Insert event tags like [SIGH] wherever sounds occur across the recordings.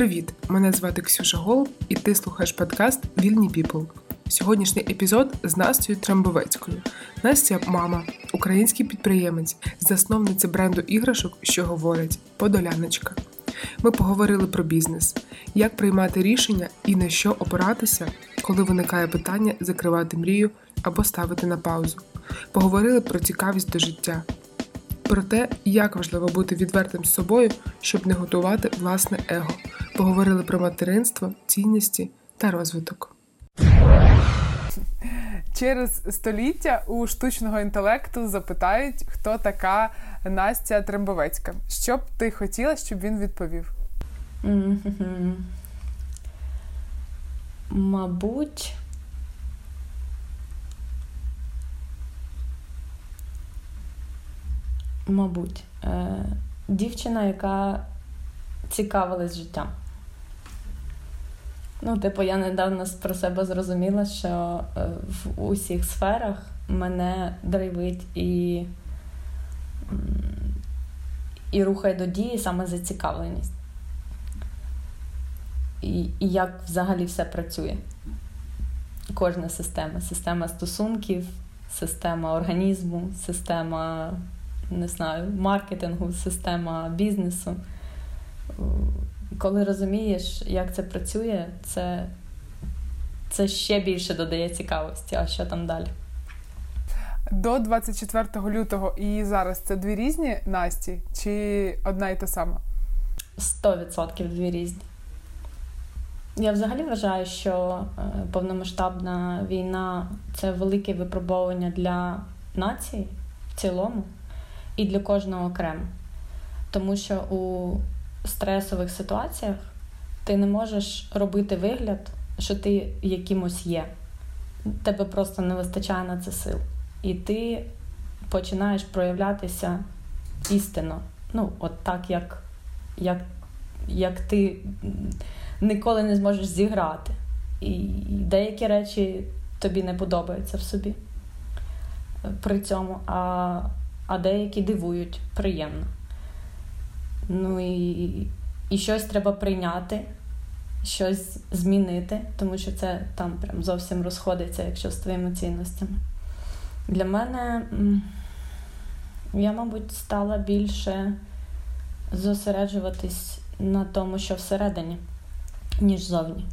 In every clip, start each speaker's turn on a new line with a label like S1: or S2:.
S1: Привіт! Мене звати Ксюша Голуб, і ти слухаєш подкаст Вільні Піпл. Сьогоднішній епізод з Настю Трамбовецькою. Настя мама, український підприємець, засновниця бренду іграшок, що говорить Подоляночка. Ми поговорили про бізнес, як приймати рішення і на що опиратися, коли виникає питання закривати мрію або ставити на паузу. Поговорили про цікавість до життя, про те, як важливо бути відвертим з собою, щоб не готувати власне его. Поговорили про материнство, цінності та розвиток. Через століття у штучного інтелекту запитають, хто така Настя Трембовецька. Що б ти хотіла, щоб він відповів?
S2: Мабуть, мабуть, е, дівчина, яка цікавилась життям. Ну, типу, я недавно про себе зрозуміла, що е, в усіх сферах мене драйвить і і рухає до дії саме зацікавленість. І, і як взагалі все працює. Кожна система. Система стосунків, система організму, система не знаю, маркетингу, система бізнесу. Коли розумієш, як це працює, це це ще більше додає цікавості, а що там далі.
S1: До 24 лютого і зараз це дві різні Насті чи одна і та сама?
S2: 100% дві різні. Я взагалі вважаю, що е, повномасштабна війна це велике випробовування для нації в цілому і для кожного окремо. Тому що у стресових ситуаціях ти не можеш робити вигляд, що ти якимось є. Тебе просто не вистачає на це сил. І ти починаєш проявлятися істинно. Ну, от так, як, як, як ти ніколи не зможеш зіграти. І деякі речі тобі не подобаються в собі при цьому. А а деякі дивують приємно. Ну і і щось треба прийняти, щось змінити, тому що це там прям зовсім розходиться, якщо з твоїми цінностями. Для мене я, мабуть, стала більше зосереджуватись на тому, що всередині, ніж зовні.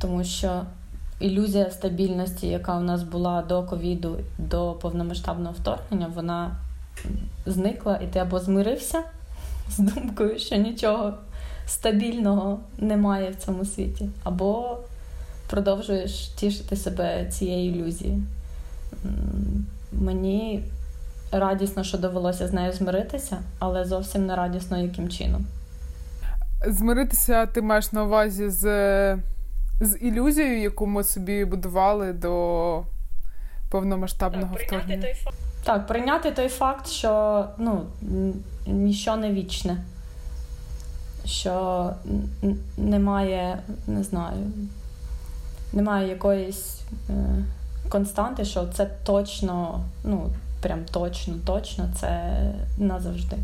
S2: Тому що ілюзія стабільності, яка у нас була до ковіду, до повномасштабного вторгнення, вона зникла, і ти або змирився з думкою, що нічого стабільного немає в цьому світі, або продовжуєш тішити себе цією ілюзією. Мені радісно, що довелося з нею змиритися, але зовсім не радісно, яким чином. Змиритися ти маєш на увазі з з ілюзією, яку ми собі будували до повномасштабного так, вторгнення. Той факт. Так, прийняти той факт, що ну, нічого не вічне, що немає, не знаю, немає якоїсь е, константи, що це точно, ну, прям точно, точно, це назавжди.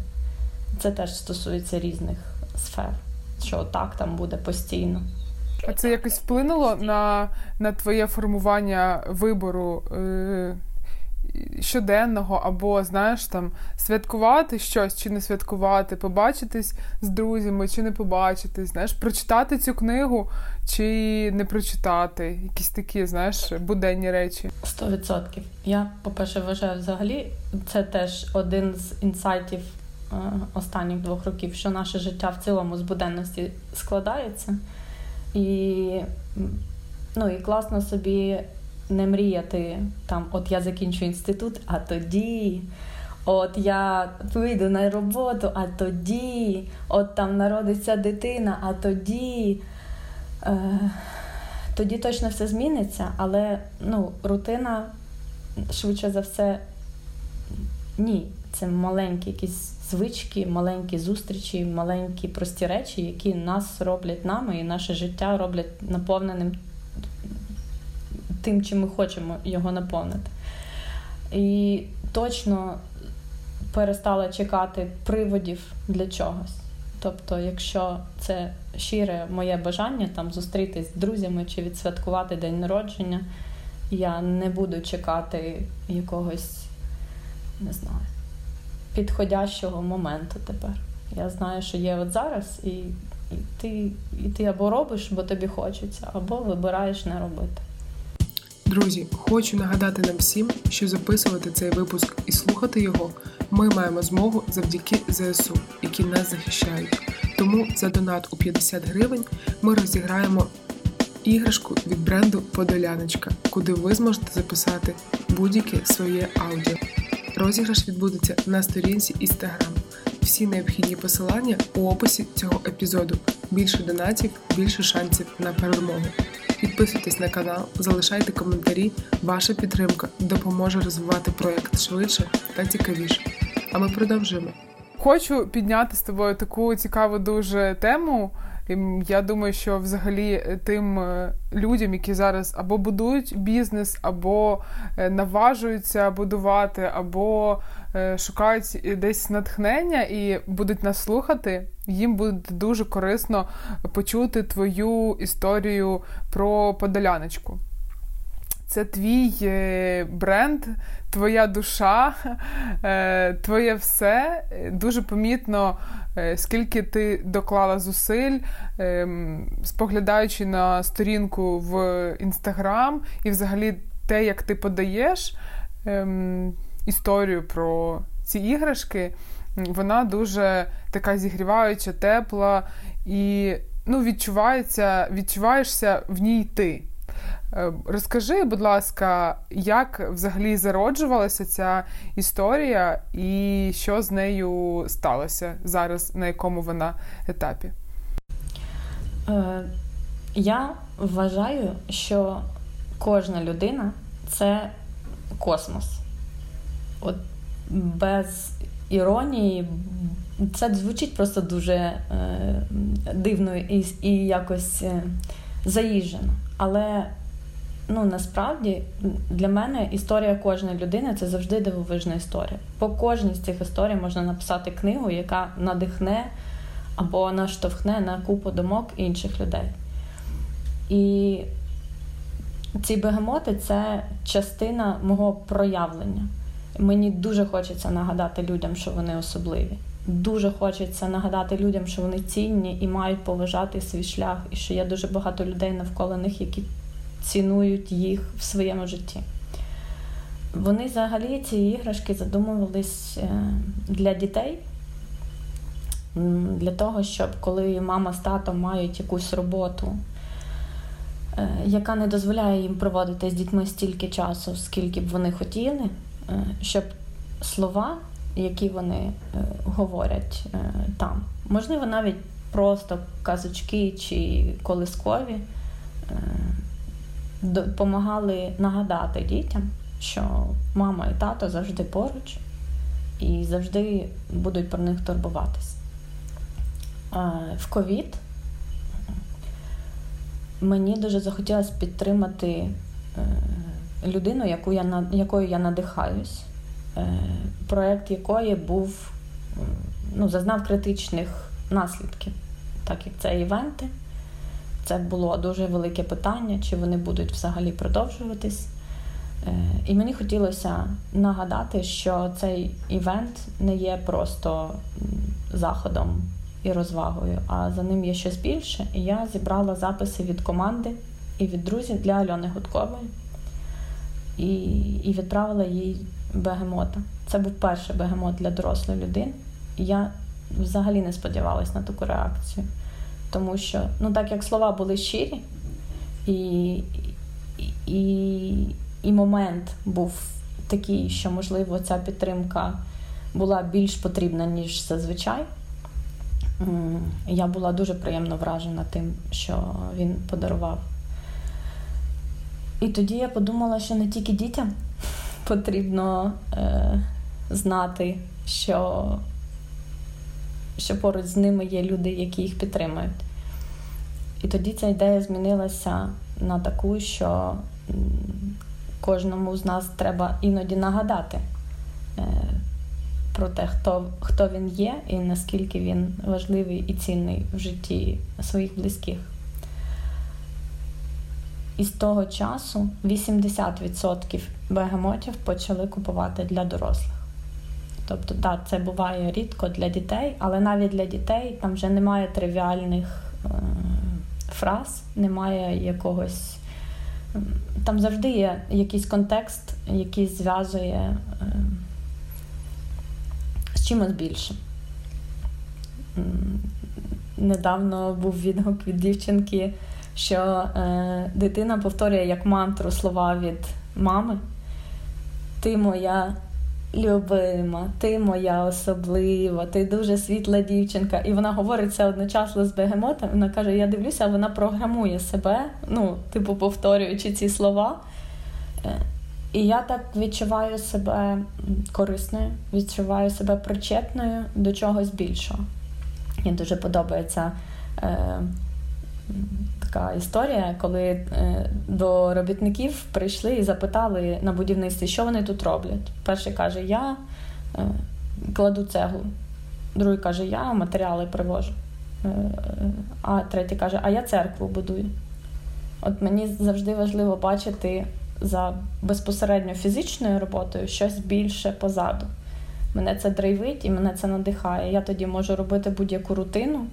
S2: Це теж стосується різних сфер, що так там буде постійно. А це якось вплинуло на на твоє формування вибору е, щоденного, або, знаєш, там святкувати щось чи не святкувати, побачитись з друзями чи не побачитись, знаєш, прочитати цю книгу чи не прочитати. Якісь такі, знаєш, буденні речі. Сто відсотків. Я, по-перше, вважаю, взагалі, це теж один з інсайтів. Е, останніх двох років, що наше життя в цілому з буденності складається. І ну, і класно собі не мріяти там, от я закінчу інститут, а тоді. От я вийду на роботу, а тоді, от там народиться дитина, а тоді. Е, Тоді точно все зміниться, але ну, рутина швидше за все ні. Це маленькі якісь звички, маленькі зустрічі, маленькі прості речі, які нас роблять нами, і наше життя роблять наповненим тим, чим ми хочемо його наповнити. І точно перестала чекати приводів для чогось. Тобто, якщо це щире моє бажання там зустрітись з друзями чи відсвяткувати день народження, я не буду чекати якогось, не знаю, підходящого моменту тепер. Я знаю, що є от зараз, і, і, ти, і ти або робиш, бо тобі хочеться, або вибираєш не робити.
S1: Друзі, хочу нагадати нам всім, що записувати цей випуск і слухати його ми маємо змогу завдяки ЗСУ, які нас захищають. Тому за донат у 50 гривень ми розіграємо іграшку від бренду Подоляночка, куди ви зможете записати будь-яке своє аудіо. Розіграш відбудеться на сторінці Instagram. Всі необхідні посилання у описі цього епізоду. Більше донатів, більше шансів на перемогу. Підписуйтесь на канал, залишайте коментарі. Ваша підтримка допоможе розвивати проєкт швидше та цікавіше. А ми продовжуємо. Хочу підняти з тобою таку цікаву дуже тему. Я думаю, що взагалі тим е, людям, які зараз або будують бізнес, або е, наважуються будувати, або е, шукають десь натхнення і будуть нас слухати, їм буде дуже корисно почути твою історію про подоляночку. Це твій бренд, твоя душа, твоє все. Дуже помітно Е, скільки ти доклала зусиль, ем, споглядаючи на сторінку в інстаграм, і взагалі те, як ти подаєш ем, історію про ці іграшки, вона дуже така зігріваюча, тепла і ну, відчувається, відчуваєшся в ній ти. Е, розкажи, будь ласка, як взагалі зароджувалася ця історія, і що з нею сталося зараз, на якому вона етапі?
S2: Е, я вважаю, що кожна людина це космос. От без іронії це звучить просто дуже е, дивно і, і якось е, заїжджено. Але ну насправді для мене історія кожної людини це завжди дивовижна історія. По кожній з цих історій можна написати книгу, яка надихне або наштовхне на купу думок інших людей. І ці бегемоти це частина мого проявлення. Мені дуже хочеться нагадати людям, що вони особливі. Дуже хочеться нагадати людям, що вони цінні і мають поважати свій шлях, і що є дуже багато людей навколо них, які цінують їх в своєму житті. Вони взагалі ці іграшки задумувались е, для дітей, для того, щоб коли мама з татом мають якусь роботу, е, яка не дозволяє їм проводити з дітьми стільки часу, скільки б вони хотіли, е, щоб слова, які вони говорять там, можливо, навіть просто казочки чи колискові допомагали нагадати дітям, що мама і тато завжди поруч і завжди будуть про них турбуватись. В ковід мені дуже захотілося підтримати е, людину, яку я, якою я надихаюсь, е, проєкт якої був ну, зазнав критичних наслідків, так як це івенти. Це було дуже велике питання, чи вони будуть взагалі продовжуватись. Е, і мені хотілося нагадати, що цей івент не є просто заходом і розвагою, а за ним є щось більше. І я зібрала записи від команди і від друзів для Альони Гудкової і і відправила їй бегемота. Це був перший бегемот для дорослої людини. І я взагалі не сподівалась на таку реакцію. Тому що, ну так як слова були щирі, і, і, і момент був такий, що, можливо, ця підтримка була більш потрібна, ніж зазвичай. Я була дуже приємно вражена тим, що він подарував. І тоді я подумала, що не тільки дітям [LAUGHS] потрібно е, знати, що що поруч з ними є люди, які їх підтримують. І тоді ця ідея змінилася на таку, що кожному з нас треба іноді нагадати е, про те, хто хто він є і наскільки він важливий і цінний в житті своїх близьких. І з того часу 80% бегемотів почали купувати для дорослих. Тобто, так, це буває рідко для дітей, але навіть для дітей там вже немає тривіальних е, фраз, немає якогось. Там завжди є якийсь контекст, який зв'язує е, з чимось більшим. Недавно був відгук від дівчинки, що е, дитина повторює як мантру слова від мами. Ти моя любима, ти моя особлива, ти дуже світла дівчинка. І вона говорить це одночасно з бегемотом. Вона каже: Я дивлюся, вона програмує себе, ну, типу, повторюючи ці слова. Е, і я так відчуваю себе корисною, відчуваю себе причетною до чогось більшого. Мені дуже подобається е, така історія, коли е, до робітників прийшли і запитали на будівництві, що вони тут роблять. Перший каже, я е, кладу цеглу, другий каже, я матеріали привожу. Е, а третій каже, а я церкву будую. От мені завжди важливо бачити за безпосередньо фізичною роботою щось більше позаду. Мене це драйвить і мене це надихає. Я тоді можу робити будь-яку рутину.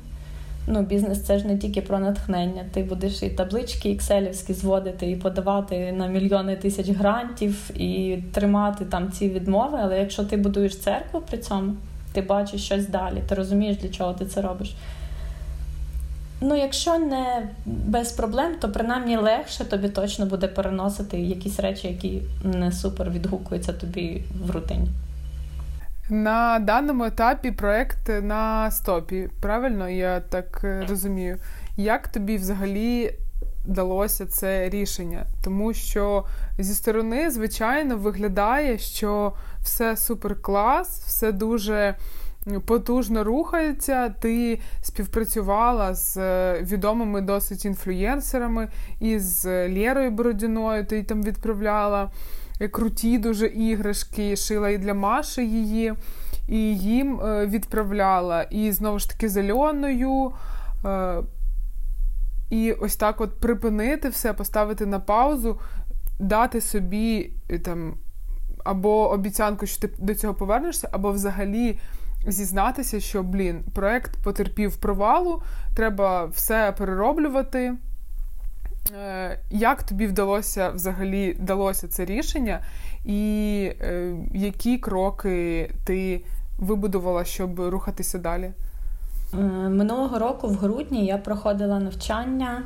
S2: Ну, Бізнес це ж не тільки про натхнення. Ти будеш і таблички екселівські зводити, і подавати на мільйони тисяч грантів, і тримати там ці відмови. Але якщо ти будуєш церкву при цьому, ти бачиш щось далі, ти розумієш, для чого ти це робиш. Ну, якщо не без проблем, то принаймні легше тобі точно буде переносити якісь речі, які не супер відгукуються тобі в рутині.
S1: На даному етапі проект на стопі. Правильно, я так е, розумію. Як тобі взагалі далося це рішення? Тому що зі сторони, звичайно, виглядає, що все супер клас, все дуже потужно рухається. Ти співпрацювала з е, відомими досить інфлюєнсерами і з Лєрою Бородіною, ти там відправляла круті дуже іграшки, шила і для Маші її, і їм е, відправляла. І знову ж таки з Альоною. Е, і ось так от припинити все, поставити на паузу, дати собі там або обіцянку, що ти до цього повернешся, або взагалі зізнатися, що, блін, проект потерпів провалу, треба все перероблювати. Е, як тобі вдалося взагалі далося це рішення, і е, які кроки ти вибудувала, щоб рухатися далі?
S2: Е, минулого року, в грудні, я проходила навчання,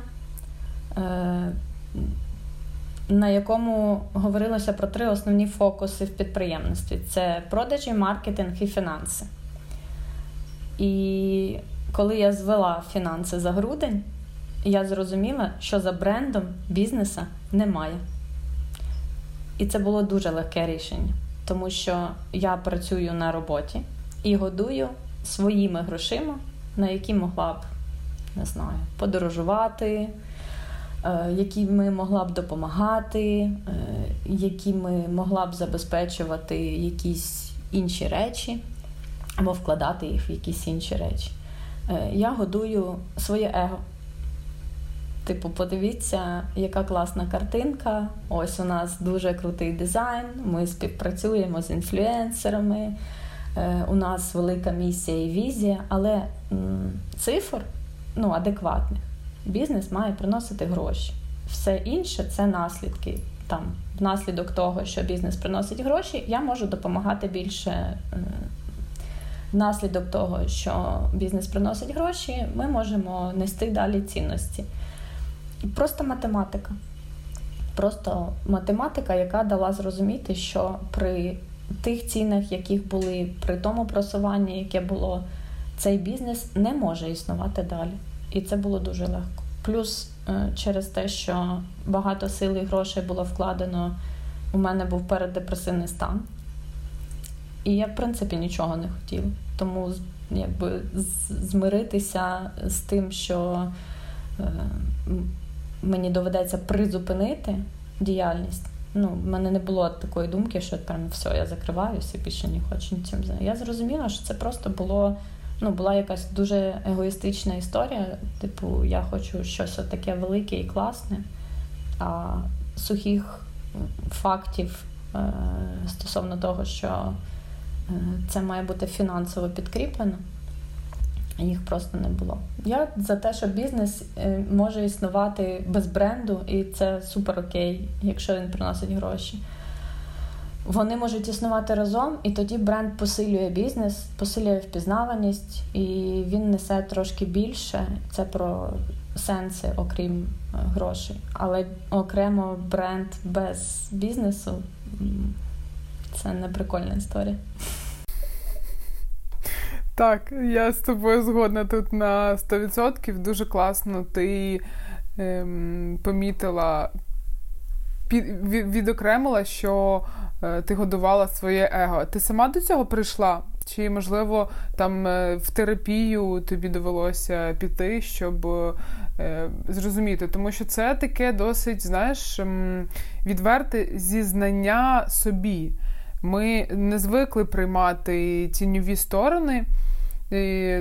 S2: на якому говорилося про три основні фокуси в підприємництві: це продажі, маркетинг і фінанси. І коли я звела фінанси за грудень, я зрозуміла, що за брендом бізнеса немає. І це було дуже легке рішення, тому що я працюю на роботі і годую своїми грошима, на які могла б не знаю, подорожувати, е, якими могла б допомагати, е, якими могла б забезпечувати якісь інші речі або вкладати їх в якісь інші речі. Е, я годую своє его. Типу, подивіться, яка класна картинка. Ось у нас дуже крутий дизайн. Ми співпрацюємо з інфлюенсерами. Е, у нас велика місія і візія, але цифр ну, адекватних. Бізнес має приносити гроші. Все інше це наслідки. Там, Внаслідок того, що бізнес приносить гроші, я можу допомагати більше. Е, внаслідок того, що бізнес приносить гроші, ми можемо нести далі цінності. Просто математика. Просто математика, яка дала зрозуміти, що при тих цінах, яких були при тому просуванні, яке було, цей бізнес не може існувати далі. І це було дуже легко. Плюс е, через те, що багато сил і грошей було вкладено, у мене був переддепресивний стан. І я, в принципі, нічого не хотіла. Тому якби змиритися з тим, що е, мені доведеться призупинити діяльність, ну, в мене не було такої думки, що прям все, я закриваюся більше не хочу нічим займатися. Я зрозуміла, що це просто було. Ну, була якась дуже егоїстична історія. Типу, я хочу щось таке велике і класне, а сухих фактів е, стосовно того, що е, це має бути фінансово підкріплено їх просто не було. Я за те, що бізнес е, може існувати без бренду, і це супер окей, якщо він приносить гроші. Вони можуть існувати разом, і тоді бренд посилює бізнес, посилює впізнаваність, і він несе трошки більше. Це про сенси, окрім е, грошей. Але окремо бренд без бізнесу це не прикольна історія.
S1: Так, я з тобою згодна тут на 100%. Дуже класно. Ти ем, помітила, під, відокремила, що е, ти годувала своє его. Ти сама до цього прийшла? Чи, можливо, там е, в терапію тобі довелося піти, щоб е, зрозуміти? Тому що це таке досить, знаєш, ем, відверте зізнання собі. Ми не звикли приймати тіньові сторони. І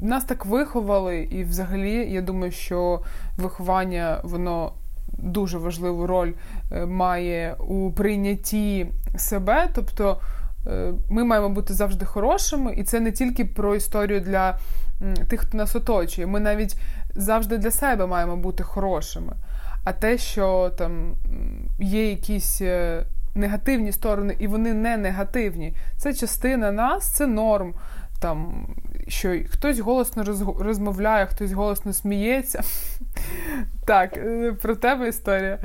S1: Нас так виховали, і взагалі, я думаю, що виховання воно дуже важливу роль е, має у прийнятті себе. Тобто е, ми маємо бути завжди хорошими, і це не тільки про історію для тих, хто нас оточує. Ми навіть завжди для себе маємо бути хорошими. А те, що там є якісь е, негативні сторони, і вони не негативні, це частина нас, це норм там, що хтось голосно розмовляє, хтось голосно сміється. [LAUGHS] Так, е, про тебе історія.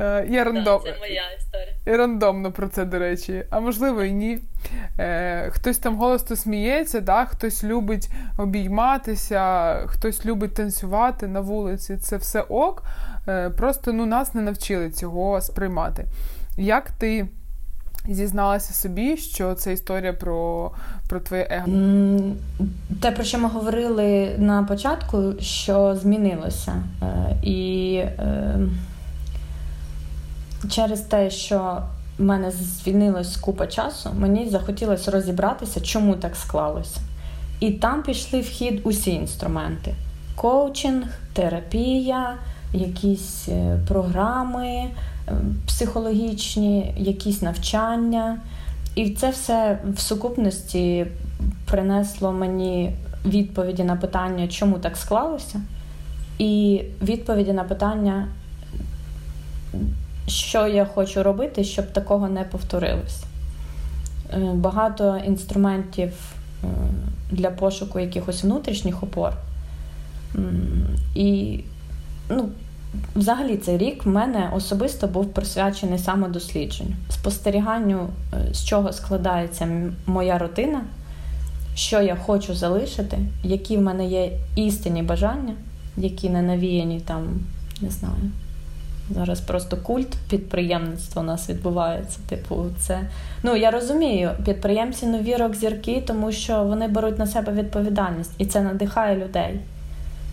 S2: Е, я рандом... Це моя історія.
S1: І рандомно про це, до речі, а можливо і ні. Е, хтось там голосно сміється, да? хтось любить обійматися, хтось любить танцювати на вулиці. Це все ок. Просто ну, нас не навчили цього сприймати. Як ти зізналася собі, що це історія про про твоє его?
S2: Те, про що ми говорили на початку, що змінилося. Е, і е, через те, що в мене звільнилась купа часу, мені захотілося розібратися, чому так склалося. І там пішли в хід усі інструменти: коучинг, терапія, якісь е, програми психологічні, якісь навчання. І це все в сукупності принесло мені відповіді на питання, чому так склалося, і відповіді на питання, що я хочу робити, щоб такого не повторилось. Е, багато інструментів е, для пошуку якихось внутрішніх опор. І ну, Взагалі, цей рік в мене особисто був присвячений самодослідженню, спостеріганню, е, з чого складається моя рутина, що я хочу залишити, які в мене є істинні бажання, які не навіяні там, не знаю. Зараз просто культ підприємництва у нас відбувається. Типу, це ну я розумію, підприємці нові рок-зірки, тому що вони беруть на себе відповідальність, і це надихає людей.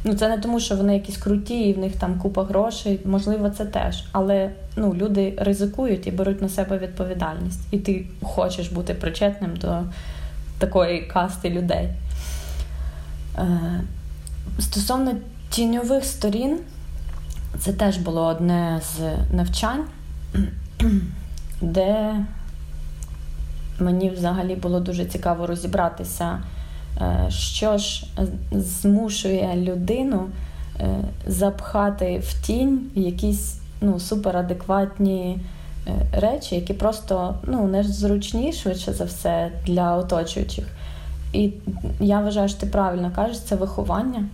S2: Ну це не тому, що вони якісь круті, і в них там купа грошей. Можливо, це теж. Але ну, люди ризикують і беруть на себе відповідальність. І ти хочеш бути причетним до такої касти людей. Е, Стосовно тіньових сторін, це теж було одне з навчань, де мені взагалі було дуже цікаво розібратися. Е, що ж змушує людину е, запхати в тінь якісь ну, суперадекватні е, речі, які просто ну, незручні, швидше за все, для оточуючих. І я вважаю, що ти правильно кажеш, це виховання.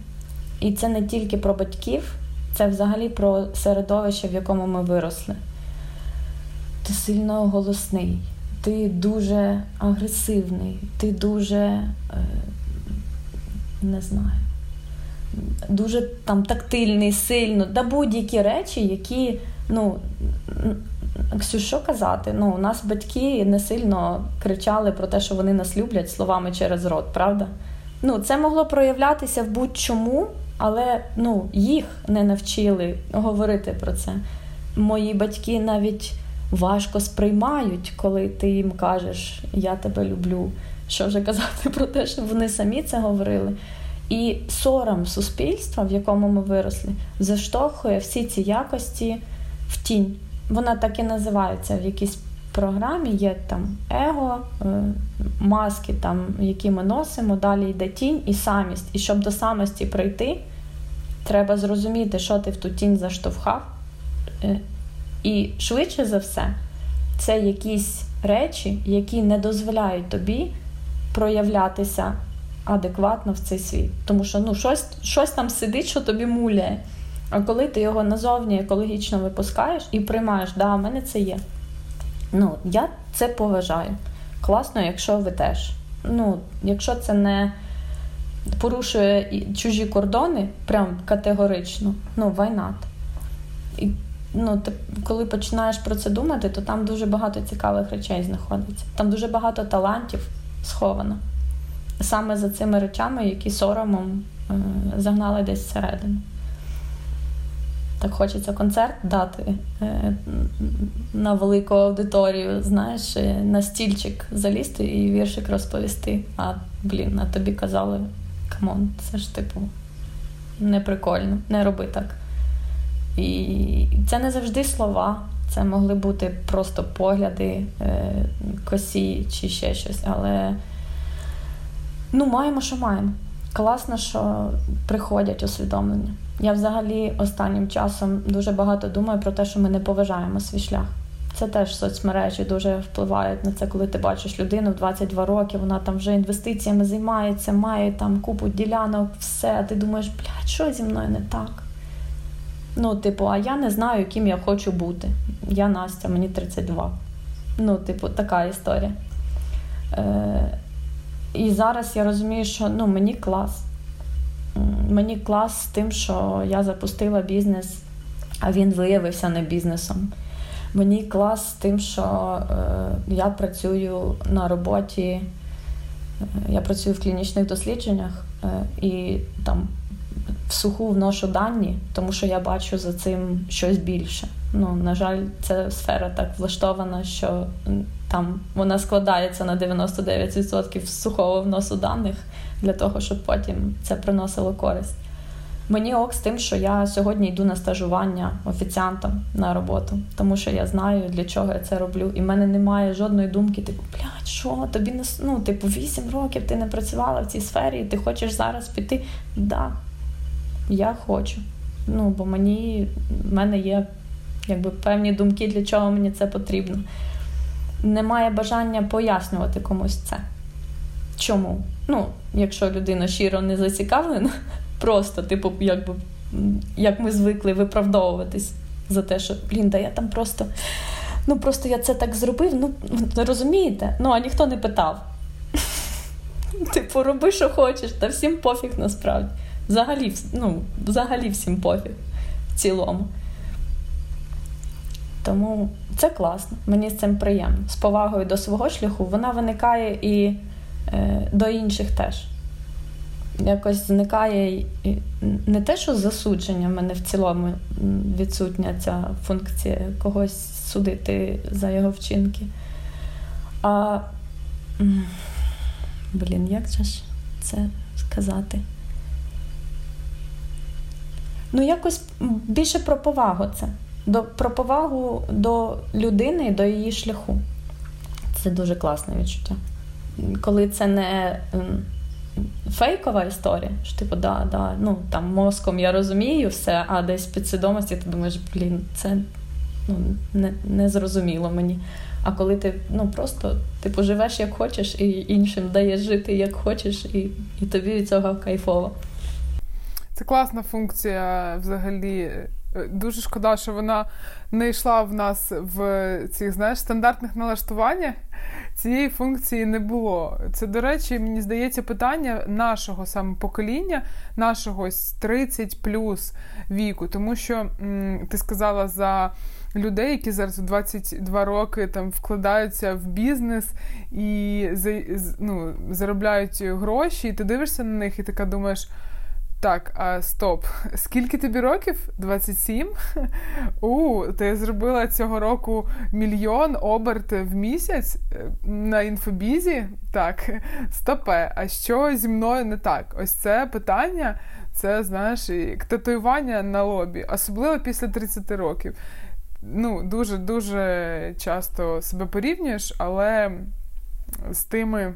S2: І це не тільки про батьків, це взагалі про середовище, в якому ми виросли. Ти сильно голосний, ти дуже агресивний, ти дуже, е, не знаю, дуже там тактильний, сильно, да будь-які речі, які, ну, Ксюш, що казати? Ну, у нас батьки не сильно кричали про те, що вони нас люблять словами через рот, правда? Ну, Це могло проявлятися в будь-чому, але ну, їх не навчили говорити про це. Мої батьки навіть важко сприймають, коли ти їм кажеш Я тебе люблю. Що вже казати про те, що вони самі це говорили. І сором суспільства, в якому ми виросли, заштовхує всі ці якості в тінь. Вона так і називається в якійсь програмі. Є там его, е, маски, там, які ми носимо, далі йде тінь і самість. І щоб до самості прийти, треба зрозуміти, що ти в ту тінь заштовхав. І швидше за все, це якісь речі, які не дозволяють тобі проявлятися адекватно в цей світ. Тому що ну, щось щось там сидить, що тобі муляє. А коли ти його назовні екологічно випускаєш і приймаєш, да, у мене це є. Ну, Я це поважаю. Класно, якщо ви теж. Ну, Якщо це не порушує чужі кордони, прям категорично, ну? І ну, ти, коли починаєш про це думати, то там дуже багато цікавих речей знаходиться. Там дуже багато талантів сховано. Саме за цими речами, які соромом е, загнали десь всередину. Так хочеться концерт дати е, на велику аудиторію, знаєш, е, на стільчик залізти і віршик розповісти. А блін, а тобі казали, come on, це ж типу не прикольно, не роби так. І це не завжди слова, це могли бути просто погляди, е, косі чи ще щось. Але ну, маємо, що маємо. Класно, що приходять усвідомлення. Я взагалі останнім часом дуже багато думаю про те, що ми не поважаємо свій шлях. Це теж соцмережі дуже впливають на це, коли ти бачиш людину в 22 роки, вона там вже інвестиціями займається, має там купу ділянок, все. А ти думаєш, блядь, що зі мною не так? Ну, типу, а я не знаю, ким я хочу бути. Я Настя, мені 32. Ну, типу, така історія. Е, І зараз я розумію, що ну, мені клас. Мені клас з тим, що я запустила бізнес, а він виявився не бізнесом. Мені клас з тим, що е, я працюю на роботі, е, я працюю в клінічних дослідженнях е, і там суху вношу дані, тому що я бачу за цим щось більше. Ну, на жаль, ця сфера так влаштована, що там вона складається на 99% з сухого вносу даних для того, щоб потім це приносило користь. Мені ок з тим, що я сьогодні йду на стажування офіціантом на роботу, тому що я знаю, для чого я це роблю. І в мене немає жодної думки, типу, блядь, що тобі не ну, типу, 8 років ти не працювала в цій сфері, і ти хочеш зараз піти. Да, я хочу. Ну, бо мені в мене є якби певні думки, для чого мені це потрібно. Немає бажання пояснювати комусь це. Чому? Ну, якщо людина щиро не зацікавлена, [LAUGHS] просто, типу, якби, як ми звикли виправдовуватись за те, що блін, да я там просто. Ну, просто я це так зробив, ну розумієте? Ну, а ніхто не питав. [LAUGHS] Типу, роби, що хочеш, та всім пофіг насправді. Взагалі, ну, взагалі всім пофіг в цілому. Тому це класно, мені з цим приємно. З повагою до свого шляху вона виникає і е, до інших теж. Якось зникає не те, що засудження в мене в цілому відсутня ця функція когось судити за його вчинки. А блін, як же ж це сказати? Ну, якось більше про повагу це. До, Про повагу до людини до її шляху. Це дуже класне відчуття. Коли це не фейкова історія, що типу, да, да, ну там мозком я розумію все, а десь в підсвідомості ти думаєш, блін, це ну, не, не зрозуміло мені. А коли ти ну просто типу, живеш як хочеш, і іншим даєш жити як хочеш, і, і тобі від цього кайфово.
S1: Це класна функція взагалі. Дуже шкода, що вона не йшла в нас в цих знаєш, стандартних налаштуваннях. Цієї функції не було. Це, до речі, мені здається, питання нашого саме покоління, нашого 30 плюс віку. Тому що м, ти сказала за людей, які зараз у 22 роки там вкладаються в бізнес і ну, заробляють гроші, і ти дивишся на них, і така думаєш. Так, а стоп. Скільки тобі років? 27? [LAUGHS] У, ти зробила цього року мільйон оберт в місяць е, на інфобізі? Так, стопе. А що зі мною не так? Ось це питання, це, знаєш, як татуювання на лобі, особливо після 30 років. Ну, дуже-дуже часто себе порівнюєш, але з тими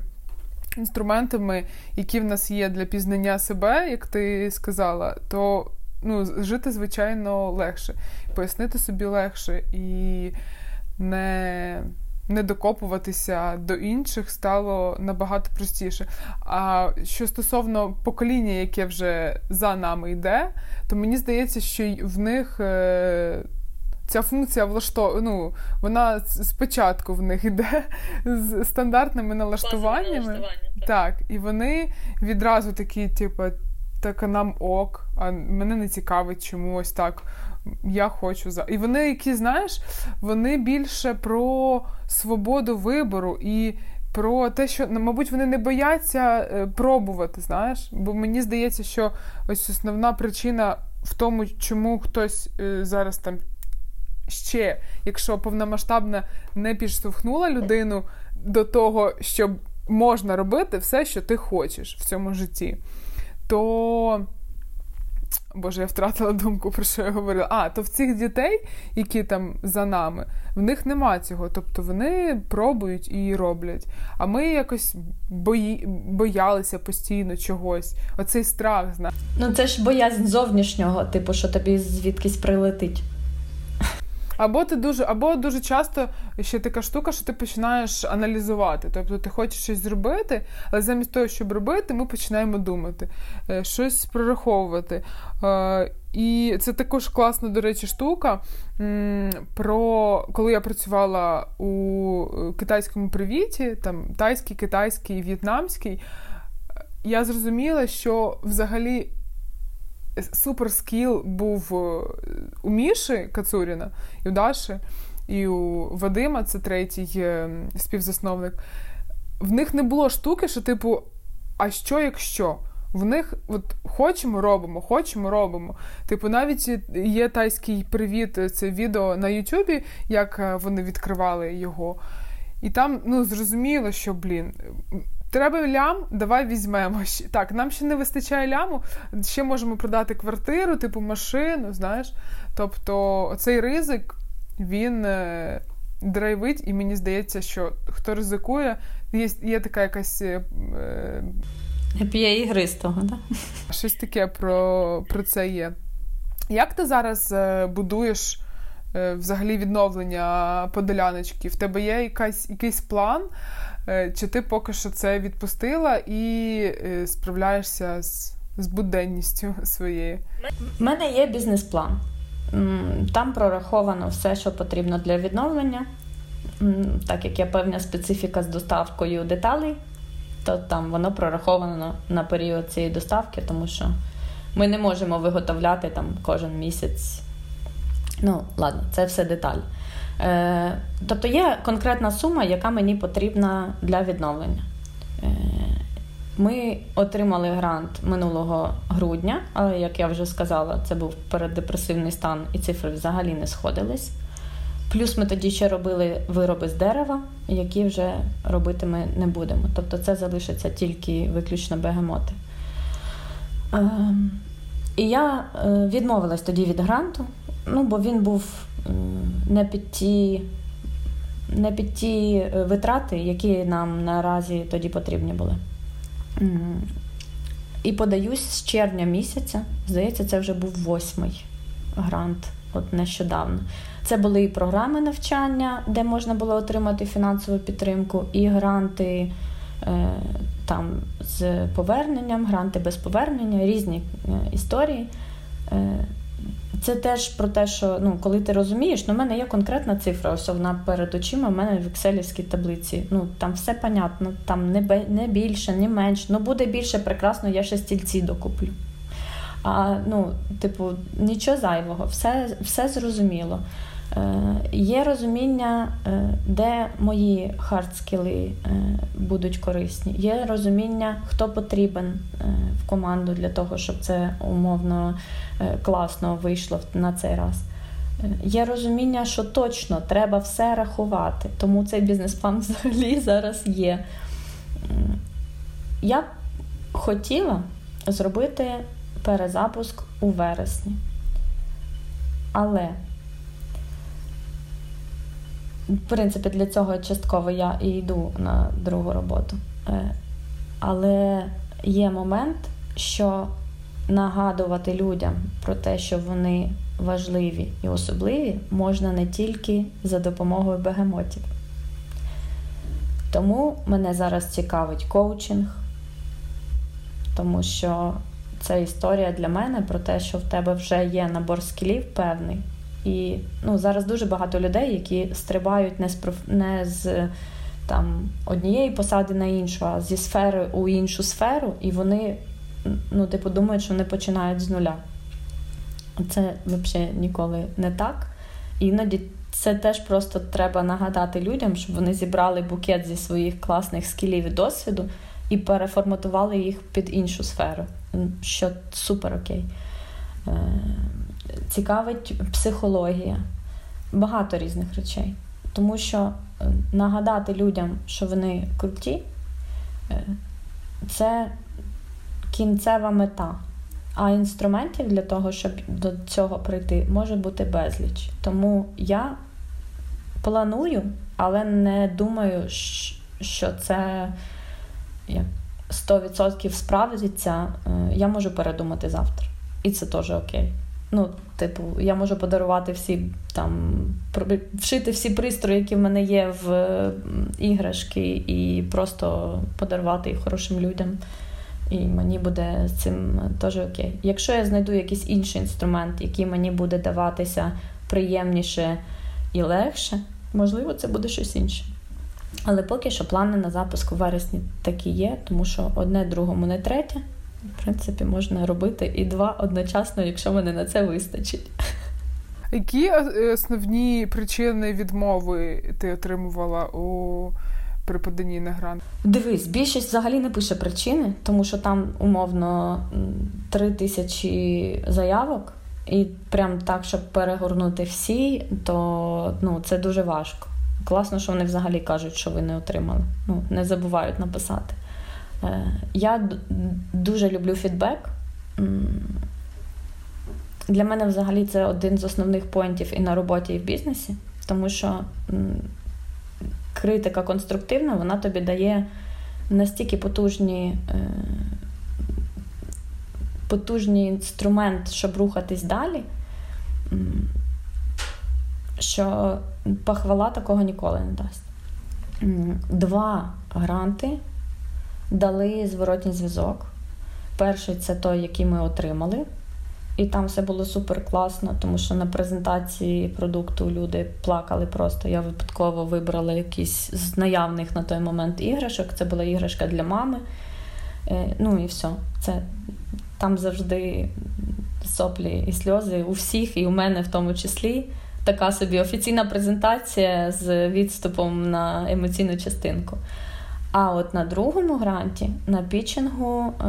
S1: інструментами, які в нас є для пізнання себе, як ти сказала, то ну, жити, звичайно, легше, пояснити собі легше і не. Не докопуватися до інших стало набагато простіше. А що стосовно покоління, яке вже за нами йде, то мені здається, що в них е, ця функція влаштовує, ну, вона спочатку в них йде з стандартними налаштуваннями. Так. так, і вони відразу такі, типу, так нам ок, а мене не цікавить чомусь так. Я хочу за. І вони, які, знаєш, вони більше про свободу вибору і про те, що, ну, мабуть, вони не бояться е, пробувати, знаєш. Бо мені здається, що ось основна причина в тому, чому хтось е, зараз там ще, якщо повномасштабна не підштовхнула людину до того, щоб можна робити все, що ти хочеш в цьому житті, то. Боже, я втратила думку, про що я говорила. А, то в цих дітей, які там за нами, в них нема цього. Тобто вони пробують і роблять. А ми якось бої... боялися постійно чогось. Оцей страх.
S2: Ну це ж боязнь зовнішнього, типу, що тобі звідкись прилетить.
S1: Або ти дуже, або дуже часто ще така штука, що ти починаєш аналізувати. Тобто ти хочеш щось зробити, але замість того, щоб робити, ми починаємо думати, е, щось прораховувати. Е, і це також класна, до речі, штука. Про коли я працювала у китайському привіті, там тайський, китайський, в'єтнамський, я зрозуміла, що взагалі суперскіл був е, у Міші Кацуріна і у Даші, і у Вадима, це третій е, співзасновник. В них не було штуки, що, типу, а що якщо? В них от хочемо, робимо, хочемо, робимо. Типу, навіть є тайський привіт, це відео на Ютубі, як е, вони відкривали його. І там ну, зрозуміло, що, блін, Треба лям, давай візьмемо. Так, нам ще не вистачає ляму, ще можемо продати квартиру, типу машину, знаєш. Тобто цей ризик, він е, драйвить, і мені здається, що хто ризикує, є є така якась. Е,
S2: П'є ігри з того, так?
S1: Щось таке про, про це є. Як ти зараз е, будуєш? Взагалі відновлення подоляночки, в тебе є якась, якийсь план, Е, чи ти поки що це відпустила і е, справляєшся з, з буденністю своєю?
S2: У мене є бізнес-план. Там прораховано все, що потрібно для відновлення. Так як є певна специфіка з доставкою деталей, то там воно прораховано на період цієї доставки, тому що ми не можемо виготовляти там кожен місяць. Ну, ладно, це все деталь. Е, тобто є конкретна сума, яка мені потрібна для відновлення. Е, ми отримали грант минулого грудня, але, як я вже сказала, це був переддепресивний стан, і цифри взагалі не сходились. Плюс ми тоді ще робили вироби з дерева, які вже робити ми не будемо. Тобто це залишиться тільки виключно бегемоти. Ем, і я е, відмовилась тоді від гранту, ну, бо він був не під ті не під ті е, витрати, які нам наразі тоді потрібні були. І подаюсь з червня місяця. Здається, це вже був восьмий грант, от нещодавно. Це були і програми навчання, де можна було отримати фінансову підтримку, і гранти е, там з поверненням, гранти без повернення, різні е, історії. Це теж про те, що ну, коли ти розумієш, ну, в мене є конкретна цифра, ось вона перед очима, в мене в екселівській таблиці. Ну, Там все понятно, там не не більше, не менше. Ну, буде більше прекрасно, я ще стільці докуплю. А, ну, Типу, нічого зайвого, все все зрозуміло. Є розуміння, де мої хардскіли будуть корисні. Є розуміння, хто потрібен в команду для того, щоб це умовно класно вийшло на цей раз. Є розуміння, що точно треба все рахувати, тому цей бізнес-план [LAUGHS] взагалі зараз є. Я б хотіла зробити перезапуск у вересні. Але, в принципі, для цього частково я і йду на другу роботу. Е, але є момент, що нагадувати людям про те, що вони важливі і особливі, можна не тільки за допомогою бегемотів. Тому мене зараз цікавить коучинг, тому що це історія для мене про те, що в тебе вже є набор скілів певний. І ну, зараз дуже багато людей, які стрибають не з не з там, однієї посади на іншу, а зі сфери у іншу сферу, і вони ну, типу, думають, що вони починають з нуля. Це взагалі ніколи не так. Іноді це теж просто треба нагадати людям, щоб вони зібрали букет зі своїх класних скілів і досвіду і переформатували їх під іншу сферу, що супер окей. Цікавить психологія, багато різних речей. Тому що е, нагадати людям, що вони круті, е, це кінцева мета. А інструментів для того, щоб до цього прийти, може бути безліч. Тому я планую, але не думаю, що це як 100% справиться. Е, я можу передумати завтра. І це теж окей. Ну, типу, я можу подарувати всі там, вшити всі пристрої, які в мене є в іграшки, і просто подарувати їх хорошим людям. І мені буде з цим теж окей. Якщо я знайду якийсь інший інструмент, який мені буде даватися приємніше і легше, можливо, це буде щось інше. Але поки що плани на запуск у вересні такі є, тому що одне другому не третє. В принципі, можна робити і два одночасно, якщо мене на це вистачить.
S1: Які е, основні причини відмови ти отримувала у при поданні на грант?
S2: Дивись, більшість взагалі не пише причини, тому що там умовно три тисячі заявок, і прям так, щоб перегорнути всі, то ну, це дуже важко. Класно, що вони взагалі кажуть, що ви не отримали. Ну, Не забувають написати. Е, я дуже люблю фідбек. Для мене взагалі це один з основних поінтів і на роботі, і в бізнесі, тому що критика конструктивна, вона тобі дає настільки потужні, е, потужний інструмент, щоб рухатись далі, що похвала такого ніколи не дасть. Два гранти дали зворотній зв'язок. Перший це той, який ми отримали. І там все було супер класно, тому що на презентації продукту люди плакали просто. Я випадково вибрала якийсь з наявних на той момент іграшок. Це була іграшка для мами. Е, ну і все. Це Там завжди соплі і сльози у всіх, і у мене в тому числі. Така собі офіційна презентація з відступом на емоційну частинку. А от на другому гранті, на пічингу, е,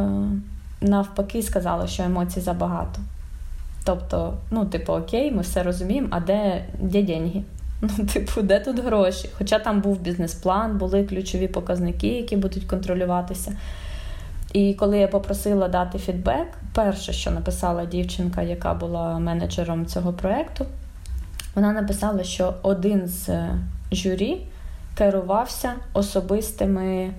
S2: навпаки, сказали, що емоцій забагато. Тобто, ну, типу, окей, ми все розуміємо, а де де деньги? [LAUGHS] Ну, типу, де тут гроші? Хоча там був бізнес-план, були ключові показники, які будуть контролюватися. І коли я попросила дати фідбек, перше, що написала дівчинка, яка була менеджером цього проєкту, вона написала, що один з журі керувався особистими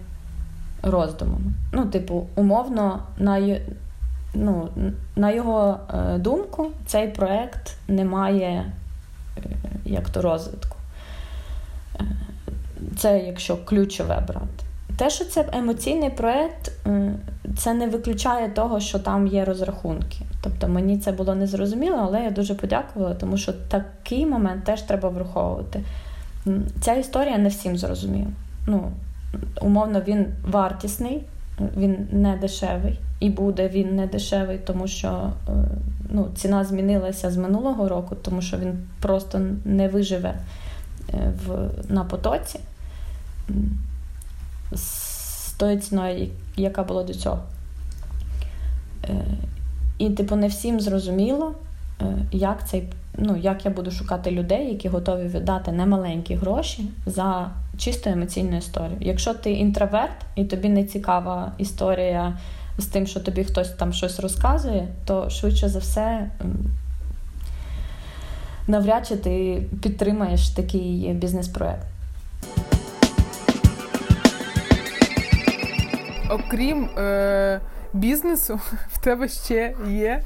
S2: роздумами. Ну, типу, умовно, на ну, на його е, думку, цей проект не має е, як то розвитку. Е, це якщо ключове брати. Те, що це емоційний проєкт, це не виключає того, що там є розрахунки. Тобто мені це було незрозуміло, але я дуже подякувала, тому що такий момент теж треба враховувати. Ця історія не всім зрозуміла. Ну, Умовно, він вартісний, він не дешевий і буде він не дешевий, тому що е, ну, ціна змінилася з минулого року, тому що він просто не виживе е, в, на потоці з тою ціною, яка була до цього. Е, і, типу, не всім зрозуміло, як цей, ну, як я буду шукати людей, які готові віддати немаленькі гроші за чисто емоційну історію. Якщо ти інтроверт і тобі не цікава історія з тим, що тобі хтось там щось розказує, то швидше за все. Навряд чи ти підтримаєш такий бізнес-проект.
S1: Окрім е, бізнесу, [LAUGHS] в тебе ще є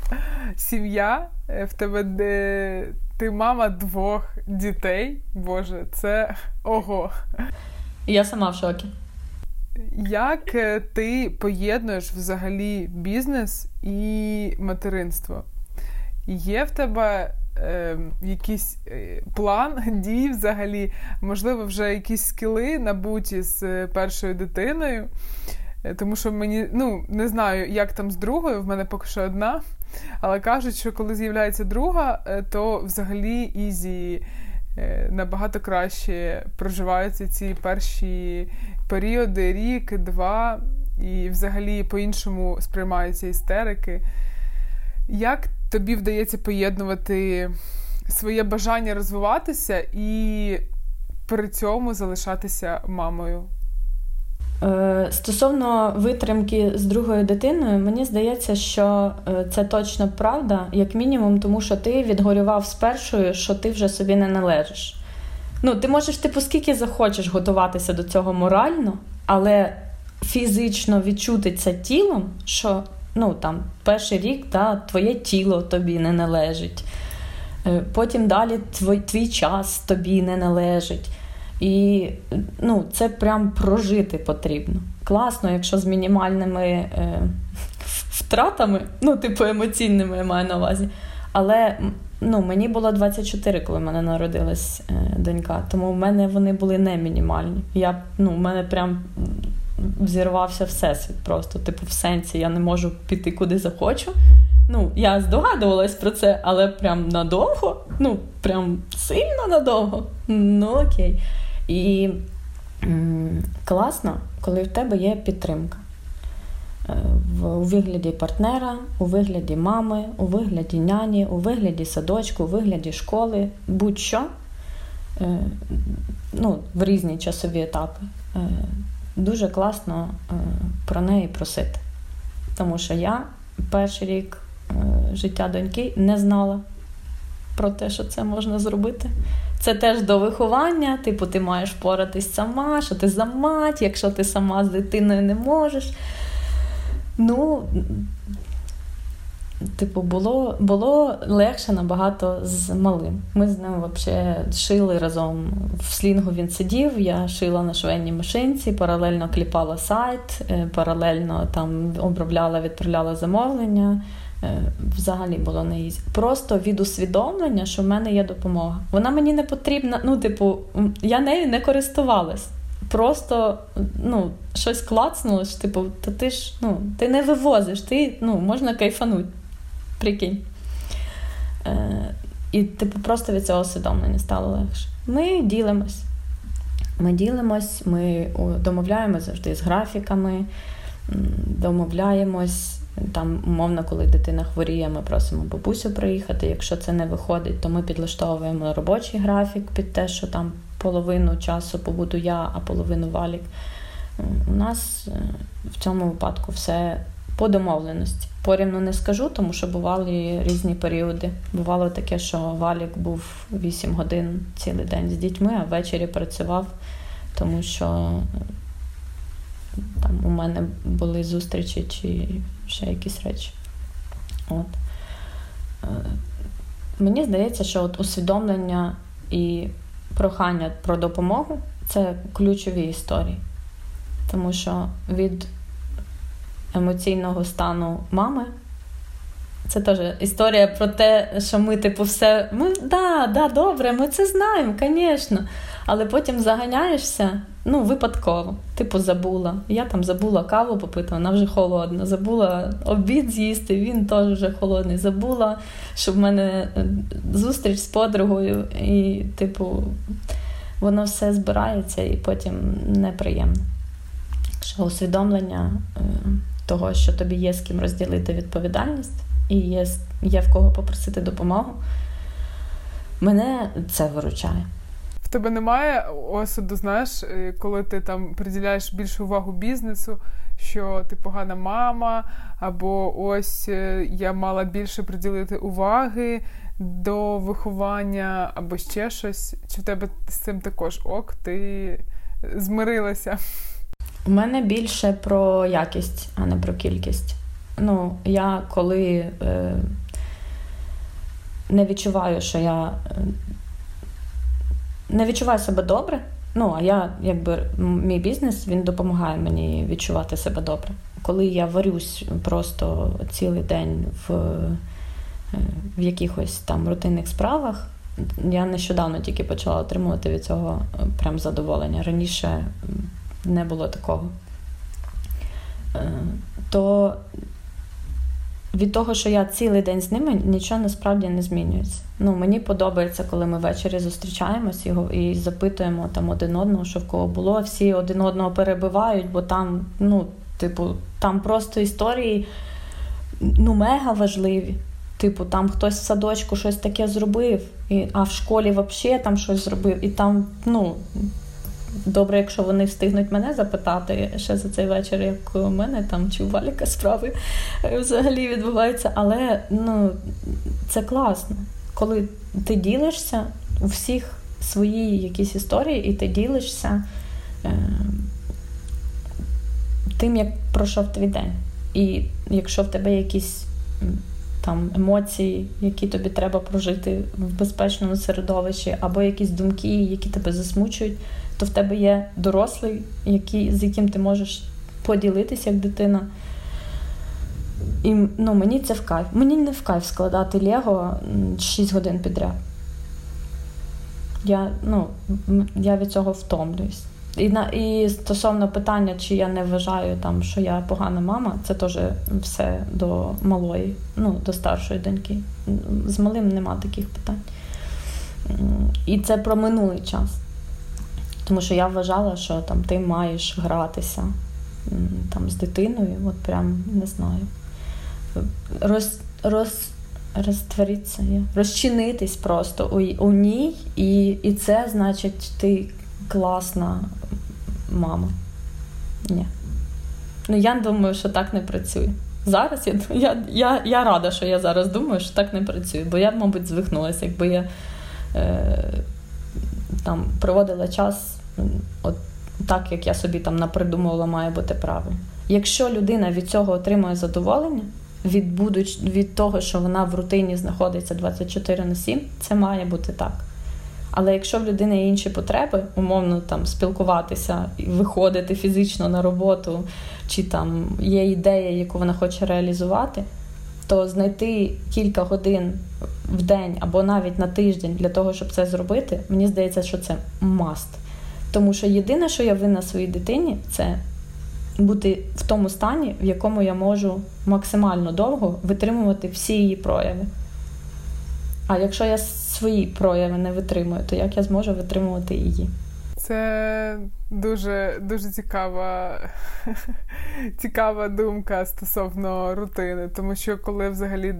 S1: сім'я, е, в тебе де ти мама двох дітей. Боже, це ого.
S2: Я сама в шокі.
S1: Як е, ти поєднуєш взагалі бізнес і материнство? Є в тебе е, якийсь план [LAUGHS] дій взагалі? Можливо, вже якісь скіли набуті з е, першою дитиною? Тому що мені ну не знаю, як там з другою, в мене поки що одна. Але кажуть, що коли з'являється друга, то взагалі easy набагато краще проживаються ці перші періоди, рік, два, і взагалі по-іншому сприймаються істерики. Як тобі вдається поєднувати своє бажання розвиватися і при цьому залишатися мамою?
S2: Е, стосовно витримки з другою дитиною, мені здається, що е, це точно правда, як мінімум, тому що ти відгорював з першою, що ти вже собі не належиш. Ну, ти можеш, типу, скільки захочеш готуватися до цього морально, але фізично відчути це тілом, що ну, там, перший рік да, твоє тіло тобі не належить. Е, потім далі твій, твій час тобі не належить. І ну, це прям прожити потрібно. Класно, якщо з мінімальними е, втратами, ну, типу емоційними я маю на увазі. Але ну, мені було 24, коли в мене народилась е, донька, тому в мене вони були не мінімальні. Я, ну, в мене прям взірвався всесвіт просто. Типу, в сенсі я не можу піти куди захочу. Ну, я здогадувалась про це, але прям надовго, ну, прям сильно надовго. Ну окей. І класно, коли в тебе є підтримка. Е, у вигляді партнера, у вигляді мами, у вигляді няні, у вигляді садочку, у вигляді школи, будь-що е, ну, в різні часові етапи. Е, дуже класно про неї просити. Тому що я перший рік життя доньки не знала про те, що це можна зробити. Це теж до виховання, типу, ти маєш впоратись сама, що ти за мать, якщо ти сама з дитиною не можеш. Ну, типу, було було легше набагато з малим. Ми з ним взагалі шили разом. В слінгу він сидів, я шила на швейній машинці, паралельно клепала сайт, е, паралельно там обробляла, відправляла замовлення. Е, взагалі було не easy. Просто від усвідомлення, що в мене є допомога. Вона мені не потрібна. Ну, типу, я нею не користувалась просто ну, щось клацнуло, що, типу, то ти ж ну, ти не вивозиш, ти ну, можна кайфануть. Прикинь. Е, І типу, просто від цього усвідомлення стало легше. Ми ділимось. Ми ділимось, ми домовляємось завжди з графіками, домовляємось. Там, умовно, коли дитина хворіє, ми просимо бабусю приїхати. Якщо це не виходить, то ми підлаштовуємо робочий графік під те, що там половину часу побуду я, а половину валік. У нас е, в цьому випадку все по домовленості. Порівну не скажу, тому що бували різні періоди. Бувало таке, що валік був 8 годин цілий день з дітьми, а ввечері працював, тому що там у мене були зустрічі чи ще якісь речі. От. Е, мені здається, що от усвідомлення і прохання про допомогу це ключові історії. Тому що від емоційного стану мами це теж історія про те, що ми, типу, все. Ми, да, да, добре, ми це знаємо, звісно. Але потім заганяєшся Ну, випадково. Типу, забула. Я там забула каву попити, вона вже холодна. Забула обід з'їсти, він теж вже холодний. Забула, що в мене е, зустріч з подругою, і, типу, воно все збирається і потім неприємно. Що усвідомлення е, того, що тобі є з ким розділити відповідальність, і є, є в кого попросити допомогу, мене це виручає
S1: тебе немає осуду, знаєш, е, коли ти там приділяєш більшу увагу бізнесу, що ти погана мама, або ось е, я мала більше приділити уваги до виховання, або ще щось. Чи в тебе з цим також ок? Ти змирилася?
S2: У мене більше про якість, а не про кількість. Ну, я коли е, не відчуваю, що я е, не відчуваю себе добре. Ну, а я, якби мій бізнес він допомагає мені відчувати себе добре. Коли я варюсь просто цілий день в е, в якихось там рутинних справах, я нещодавно тільки почала отримувати від цього е, прям задоволення. Раніше не було такого. Е, то від того, що я цілий день з ними, нічого насправді не змінюється. Ну, Мені подобається, коли ми ввечері зустрічаємось його і запитуємо там один одного, що в кого було. Всі один одного перебивають, бо там, ну, типу, там просто історії ну, мега важливі. Типу, там хтось в садочку щось таке зробив, і, а в школі взагалі там щось зробив. І там, ну, Добре, якщо вони встигнуть мене запитати ще за цей вечір, як у мене там чи у Валіка справи взагалі відбуваються. Але ну, це класно, коли ти ділишся у всіх свої якісь історії, і ти ділишся е, тим, як пройшов твій день. І якщо в тебе якісь там емоції, які тобі треба прожити в безпечному середовищі, або якісь думки, які тебе засмучують то в тебе є дорослий, який, з яким ти можеш поділитися як дитина. І ну, мені це в кайф. Мені не в кайф складати Лего 6 годин підряд. Я ну, я від цього втомлююсь. І на, і стосовно питання, чи я не вважаю, там, що я погана мама, це теж все до малої, ну, до старшої доньки. З малим нема таких питань. І це про минулий час. Тому що я вважала, що там ти маєш гратися там з дитиною, от прям не знаю. Роз, роз, розтворитися, розчинитись просто у, у ній, і, і це значить ти класна мама. Ні. Ну, я думаю, що так не працює. Зараз я я, я, я рада, що я зараз думаю, що так не працює, бо я мабуть, звихнулася, якби я е, там проводила час от так, як я собі там напридумувала, має бути правильно. Якщо людина від цього отримує задоволення, від будуч... від того, що вона в рутині знаходиться 24 на 7, це має бути так. Але якщо в людини є інші потреби, умовно там спілкуватися, і виходити фізично на роботу, чи там є ідея, яку вона хоче реалізувати, то знайти кілька годин в день або навіть на тиждень для того, щоб це зробити, мені здається, що це маст. Тому що єдине, що я винна своїй дитині, це бути в тому стані, в якому я можу максимально довго витримувати всі її прояви. А якщо я свої прояви не витримую, то як я зможу витримувати її?
S1: Це дуже дуже цікава [LAUGHS] цікава думка стосовно рутини, тому що коли взагалі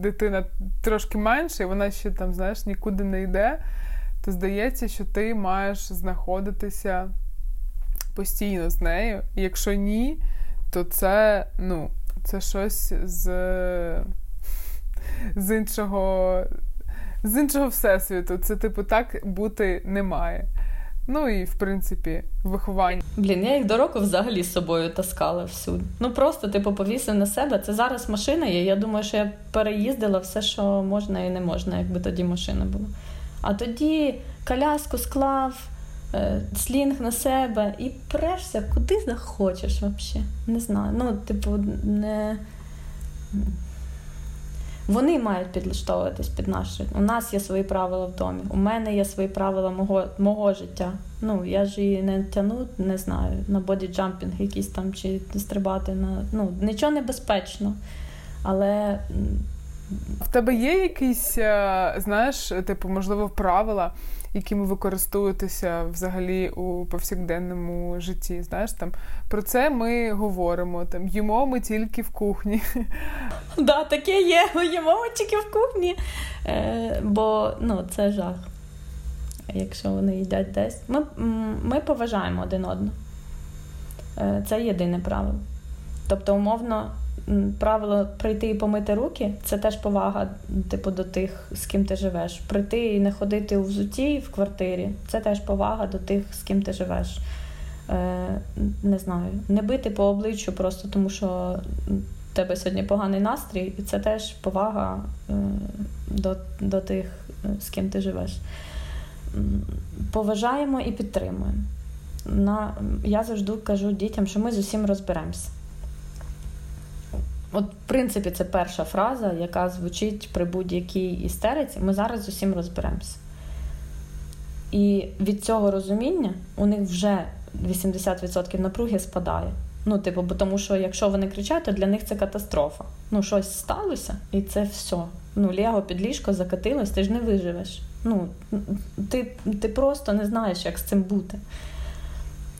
S1: дитина трошки менше, і вона ще там, знаєш, нікуди не йде, то здається, що ти маєш знаходитися постійно з нею. І якщо ні, то це, ну, це щось з, з іншого. З іншого всесвіту, це, типу, так бути не має. Ну і в принципі виховання.
S2: Блін, я їх до року взагалі з собою таскала всюди. Ну просто типу повісив на себе. Це зараз машина є. Я думаю, що я переїздила все, що можна і не можна, якби тоді машина була. А тоді коляску склав, е, слінг на себе і прешся куди захочеш взагалі. Не знаю. Ну, типу, не. Вони мають підлаштовуватись під наші. У нас є свої правила в домі. У мене є свої правила мого мого життя. Ну я ж її не тяну, не знаю, на боді-джампінг якийсь там чи стрибати на ну нічого небезпечно. Але
S1: в тебе є якісь, е, знаєш, типу, можливо, правила, якими використовуєтеся взагалі у повсякденному житті? Знаєш, там про це ми говоримо. Там їмо ми тільки в кухні.
S2: Да, таке є. Їмо ми тільки в кухні. Е, Бо ну, це жах. Якщо вони їдять десь. Ми, Ми поважаємо один одного. Е, Це єдине правило. Тобто, умовно правило прийти і помити руки це теж повага, типу, до тих, з ким ти живеш. Прийти і не ходити у взуті в квартирі це теж повага до тих, з ким ти живеш. Е, Не знаю, не бити по обличчю просто тому, що в тебе сьогодні поганий настрій, і це теж повага е, до, до тих, е, з ким ти живеш. Поважаємо і підтримуємо. На, Я завжди кажу дітям, що ми з усім розберемося. От, в принципі, це перша фраза, яка звучить при будь-якій істериці. Ми зараз з усім розберемося. І від цього розуміння у них вже 80% напруги спадає. Ну, типу, бо тому що якщо вони кричать, то для них це катастрофа. Ну, щось сталося, і це все. Ну, Лего під ліжко закатилось, ти ж не виживеш. Ну, Ти ти просто не знаєш, як з цим бути.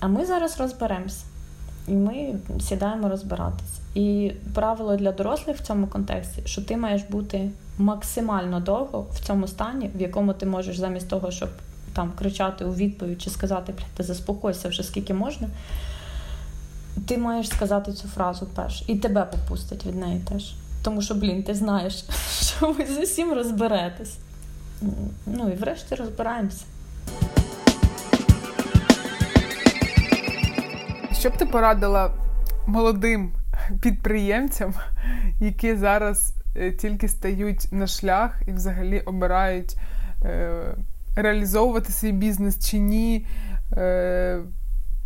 S2: А ми зараз розберемося. І ми сідаємо розбиратися. І правило для дорослих в цьому контексті, що ти маєш бути максимально довго в цьому стані, в якому ти можеш замість того, щоб там кричати у відповідь чи сказати, ти заспокойся вже скільки можна. Ти маєш сказати цю фразу перш, і тебе попустять від неї теж. Тому що, блін, ти знаєш, [LAUGHS] що ви з усім розберетесь. Ну і врешті розбираємося.
S1: Що б ти порадила молодим підприємцям, які зараз е, тільки стають на шлях і взагалі обирають е, реалізовувати свій бізнес чи ні, е,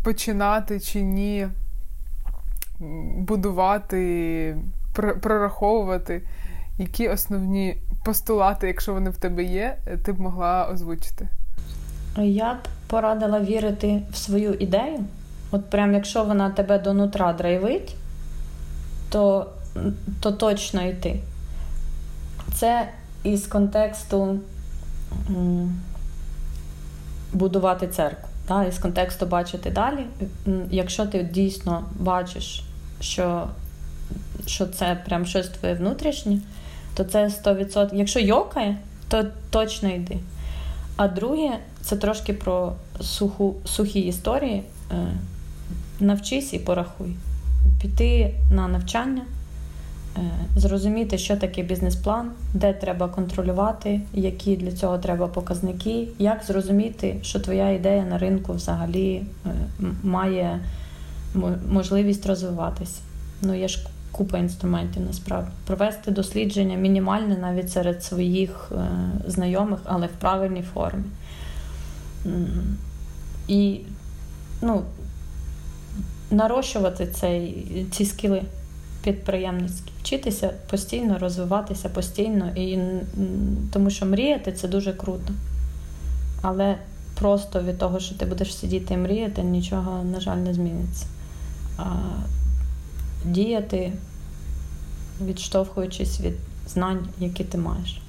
S1: починати чи ні, будувати, прораховувати, які основні постулати, якщо вони в тебе є, ти б могла озвучити?
S2: Я б порадила вірити в свою ідею. От прям якщо вона тебе до нутра драйвить, то то точно йти. Це із контексту будувати церкву. Да? Із контексту бачити далі. Якщо ти дійсно бачиш, що що це прям щось твоє внутрішнє, то це 100%. Якщо йокає, то точно йди. А друге, це трошки про суху, сухі історії. Навчись і порахуй піти на навчання, е, зрозуміти, що таке бізнес-план, де треба контролювати, які для цього треба показники, як зрозуміти, що твоя ідея на ринку взагалі е, має можливість розвиватися. Ну, є ж купа інструментів насправді. Провести дослідження мінімальне навіть серед своїх е, знайомих, але в правильній формі. І ну, нарощувати цей, ці скіли підприємницькі, вчитися постійно, розвиватися постійно, і, тому що мріяти це дуже круто. Але просто від того, що ти будеш сидіти і мріяти, нічого, на жаль, не зміниться. А Діяти, відштовхуючись від знань, які ти маєш.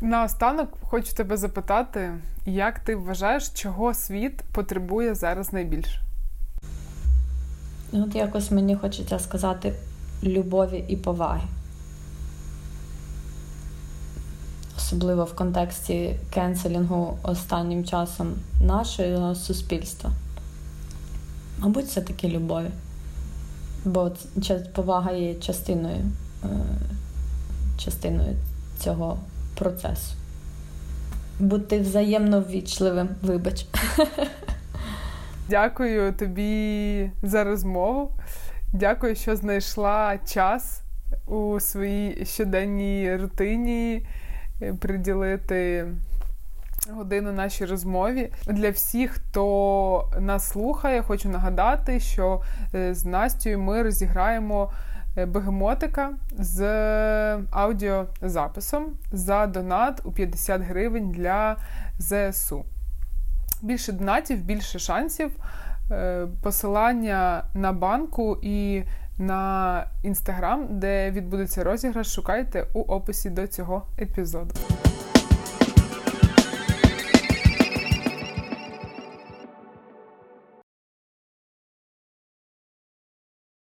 S1: Наостанок хочу тебе запитати, як ти вважаєш, чого світ потребує зараз найбільше?
S2: От якось мені хочеться сказати любові і поваги. Особливо в контексті кенселінгу останнім часом нашого суспільства. Мабуть, все таки любові. Бо повага є частиною, е, частиною цього процесу. Бути взаємно ввічливим, вибач. [LAUGHS]
S1: Дякую тобі за розмову. Дякую, що знайшла час у своїй щоденній рутині е, приділити годину нашій розмові. Для всіх, хто нас слухає, хочу нагадати, що е, з Настю ми розіграємо е, бегемотика з аудіозаписом за донат у 50 гривень для ЗСУ. Більше донатів, більше шансів. Е, посилання на банку і на інстаграм, де відбудеться розіграш, шукайте у описі до цього епізоду.